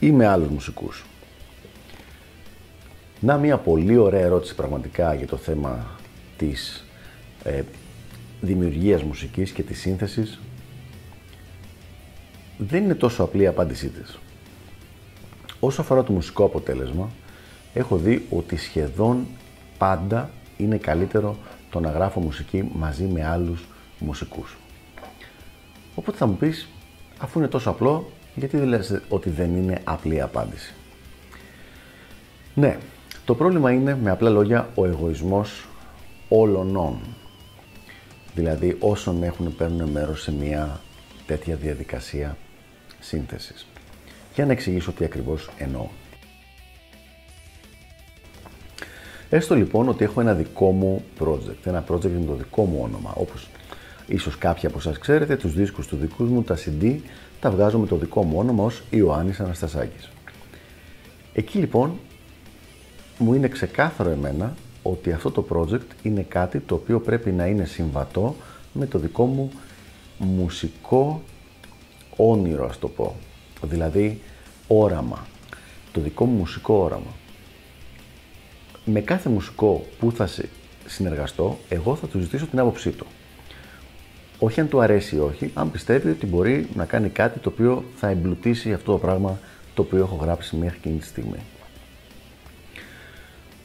ή με άλλους μουσικούς. Να μια πολύ ωραία ερώτηση πραγματικά για το θέμα της ε, δημιουργίας μουσικής και της σύνθεσης. Δεν είναι τόσο απλή η απάντησή της. Όσο αφορά το μουσικό αποτέλεσμα, έχω δει ότι σχεδόν πάντα είναι καλύτερο το να γράφω μουσική μαζί με άλλους μουσικούς. Οπότε θα μου πεις, αφού είναι τόσο απλό, γιατί δεν λες ότι δεν είναι απλή απάντηση; Ναι, το πρόβλημα είναι με απλά λόγια ο εγωισμός όλων. Δηλαδή όσων έχουν παίρνουν μέρος σε μια τέτοια διαδικασία σύνθεσης. Για να εξηγήσω τι ακριβώς εννοώ. Έστω λοιπόν ότι έχω ένα δικό μου project, ένα project με το δικό μου όνομα, όπως ίσως κάποιοι από εσάς ξέρετε, τους δίσκους του δικού μου, τα CD, τα βγάζω με το δικό μου όνομα ως Ιωάννης Αναστασάκης. Εκεί λοιπόν μου είναι ξεκάθαρο εμένα ότι αυτό το project είναι κάτι το οποίο πρέπει να είναι συμβατό με το δικό μου μουσικό όνειρο, ας το πω. Δηλαδή, όραμα. Το δικό μου μουσικό όραμα. Με κάθε μουσικό που θα συνεργαστώ, εγώ θα του ζητήσω την άποψή του όχι αν του αρέσει ή όχι, αν πιστεύει ότι μπορεί να κάνει κάτι το οποίο θα εμπλουτίσει αυτό το πράγμα το οποίο έχω γράψει μέχρι εκείνη τη στιγμή.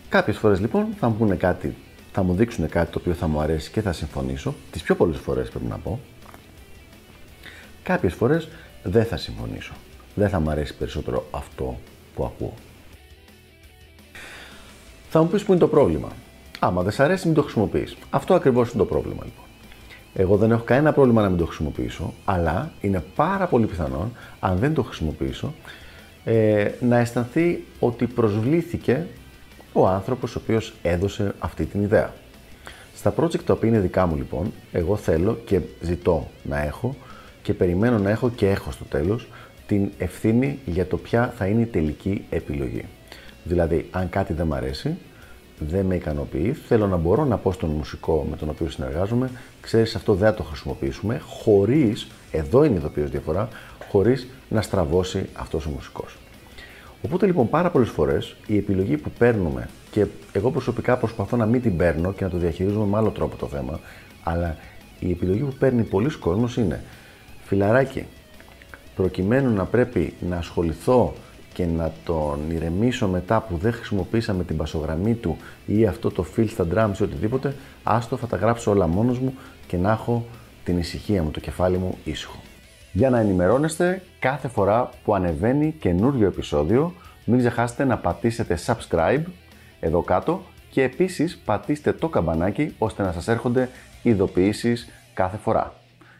Κάποιες φορές λοιπόν θα μου πούνε κάτι, θα μου δείξουν κάτι το οποίο θα μου αρέσει και θα συμφωνήσω, τις πιο πολλές φορές πρέπει να πω. Κάποιες φορές δεν θα συμφωνήσω, δεν θα μου αρέσει περισσότερο αυτό που ακούω. Θα μου πεις που είναι το πρόβλημα. Άμα δεν σ' αρέσει μην το χρησιμοποιείς. Αυτό ακριβώς είναι το πρόβλημα λοιπόν. Εγώ δεν έχω κανένα πρόβλημα να μην το χρησιμοποιήσω, αλλά είναι πάρα πολύ πιθανόν, αν δεν το χρησιμοποιήσω, ε, να αισθανθεί ότι προσβλήθηκε ο άνθρωπος ο οποίος έδωσε αυτή την ιδέα. Στα project τα οποία είναι δικά μου λοιπόν, εγώ θέλω και ζητώ να έχω και περιμένω να έχω και έχω στο τέλος την ευθύνη για το ποια θα είναι η τελική επιλογή. Δηλαδή, αν κάτι δεν μ' αρέσει, δεν με ικανοποιεί, θέλω να μπορώ να πω στον μουσικό με τον οποίο συνεργάζομαι, ξέρεις αυτό δεν θα το χρησιμοποιήσουμε, χωρίς, εδώ είναι η ειδοποιώς διαφορά, χωρίς να στραβώσει αυτός ο μουσικός. Οπότε λοιπόν πάρα πολλές φορές η επιλογή που παίρνουμε και εγώ προσωπικά προσπαθώ να μην την παίρνω και να το διαχειρίζομαι με άλλο τρόπο το θέμα, αλλά η επιλογή που παίρνει πολλοί κόσμος είναι φιλαράκι, προκειμένου να πρέπει να ασχοληθώ και να τον ηρεμήσω μετά που δεν χρησιμοποίησαμε την πασογραμμή του ή αυτό το fill στα drums ή οτιδήποτε, άστο θα τα γράψω όλα μόνος μου και να έχω την ησυχία μου, το κεφάλι μου ήσυχο. Για να ενημερώνεστε κάθε φορά που ανεβαίνει καινούριο επεισόδιο, μην ξεχάσετε να πατήσετε subscribe εδώ κάτω και επίσης πατήστε το καμπανάκι ώστε να σας έρχονται ειδοποιήσεις κάθε φορά.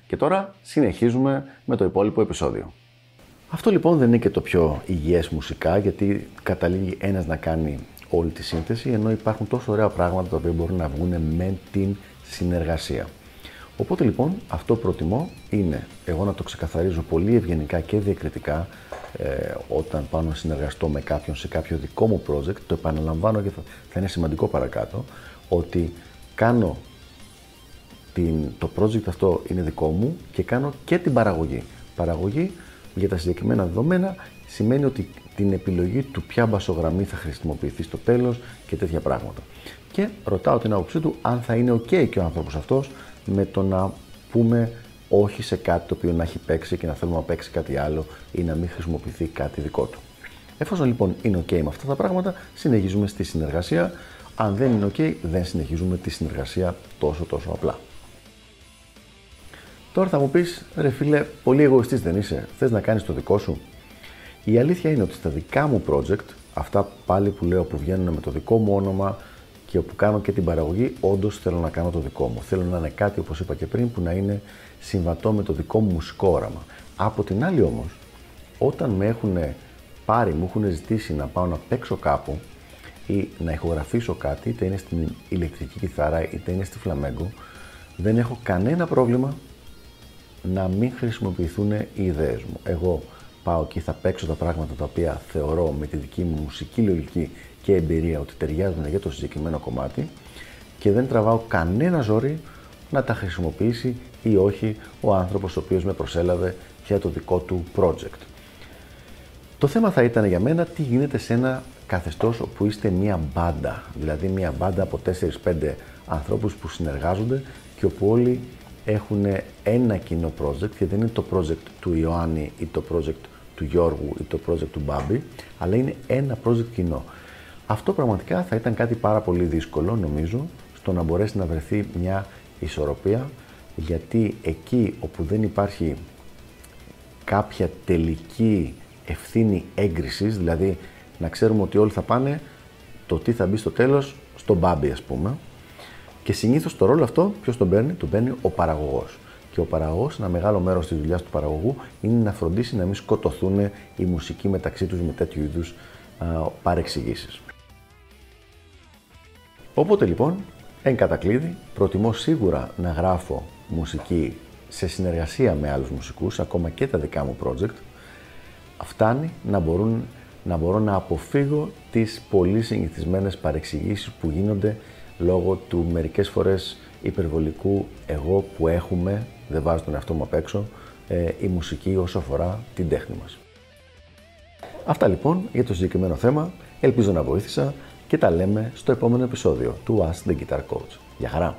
Και τώρα συνεχίζουμε με το υπόλοιπο επεισόδιο. Αυτό λοιπόν δεν είναι και το πιο υγιές μουσικά γιατί καταλήγει ένας να κάνει όλη τη σύνθεση ενώ υπάρχουν τόσο ωραία πράγματα τα οποία μπορούν να βγουν με την συνεργασία. Οπότε λοιπόν αυτό προτιμώ είναι εγώ να το ξεκαθαρίζω πολύ ευγενικά και διακριτικά ε, όταν πάω να συνεργαστώ με κάποιον σε κάποιο δικό μου project, το επαναλαμβάνω και θα, θα είναι σημαντικό παρακάτω, ότι κάνω την, το project αυτό είναι δικό μου και κάνω και την παραγωγή. Παραγωγή για τα συγκεκριμένα δεδομένα σημαίνει ότι την επιλογή του ποια μπασογραμμή θα χρησιμοποιηθεί στο τέλος και τέτοια πράγματα. Και ρωτάω την άποψή του αν θα είναι ok και ο άνθρωπος αυτός με το να πούμε όχι σε κάτι το οποίο να έχει παίξει και να θέλουμε να παίξει κάτι άλλο ή να μην χρησιμοποιηθεί κάτι δικό του. Εφόσον λοιπόν είναι ok με αυτά τα πράγματα, συνεχίζουμε στη συνεργασία. Αν δεν είναι ok, δεν συνεχίζουμε τη συνεργασία τόσο τόσο απλά. Τώρα θα μου πεις, ρε φίλε, πολύ εγωιστής δεν είσαι. Θες να κάνεις το δικό σου. Η αλήθεια είναι ότι στα δικά μου project, αυτά πάλι που λέω που βγαίνουν με το δικό μου όνομα και όπου κάνω και την παραγωγή, όντως θέλω να κάνω το δικό μου. Θέλω να είναι κάτι, όπως είπα και πριν, που να είναι συμβατό με το δικό μου μουσικό όραμα. Από την άλλη όμως, όταν με έχουν πάρει, μου έχουν ζητήσει να πάω να παίξω κάπου ή να ηχογραφήσω κάτι, είτε είναι στην ηλεκτρική κιθάρα είτε είναι στη φλαμέγκο, δεν έχω κανένα πρόβλημα να μην χρησιμοποιηθούν οι ιδέες μου. Εγώ πάω και θα παίξω τα πράγματα τα οποία θεωρώ με τη δική μου μουσική λογική και εμπειρία ότι ταιριάζουν για το συγκεκριμένο κομμάτι και δεν τραβάω κανένα ζόρι να τα χρησιμοποιήσει ή όχι ο άνθρωπος ο οποίος με προσέλαβε για το δικό του project. Το θέμα θα ήταν για μένα τι γίνεται σε ένα καθεστώς όπου είστε μία μπάντα, δηλαδή μία μπάντα από 4-5 ανθρώπους που συνεργάζονται και όπου όλοι έχουν ένα κοινό project και δεν είναι το project του Ιωάννη ή το project του Γιώργου ή το project του Μπάμπη, αλλά είναι ένα project κοινό. Αυτό πραγματικά θα ήταν κάτι πάρα πολύ δύσκολο νομίζω στο να μπορέσει να βρεθεί μια ισορροπία γιατί εκεί όπου δεν υπάρχει κάποια τελική ευθύνη έγκρισης, δηλαδή να ξέρουμε ότι όλοι θα πάνε το τι θα μπει στο τέλος στον μπάμπι ας πούμε και συνήθως το ρόλο αυτό ποιος τον παίρνει, τον παίρνει ο παραγωγός και ο παραγωγός, ένα μεγάλο μέρος της δουλειάς του παραγωγού είναι να φροντίσει να μην σκοτωθούν οι μουσικοί μεταξύ τους με τέτοιου είδους παρεξηγήσεις. Όποτε λοιπόν, εν κατακλείδη, προτιμώ σίγουρα να γράφω μουσική σε συνεργασία με άλλους μουσικούς, ακόμα και τα δικά μου project, φτάνει να, μπορούν, να μπορώ να αποφύγω τις πολύ συνηθισμένες παρεξηγήσεις που γίνονται λόγω του μερικές φορές υπερβολικού εγώ που έχουμε, δεν βάζω τον εαυτό μου απ' έξω, ε, η μουσική όσο αφορά την τέχνη μας. Αυτά λοιπόν για το συγκεκριμένο θέμα. Ελπίζω να βοήθησα και τα λέμε στο επόμενο επεισόδιο του Ask the Guitar Coach. Γεια χαρά!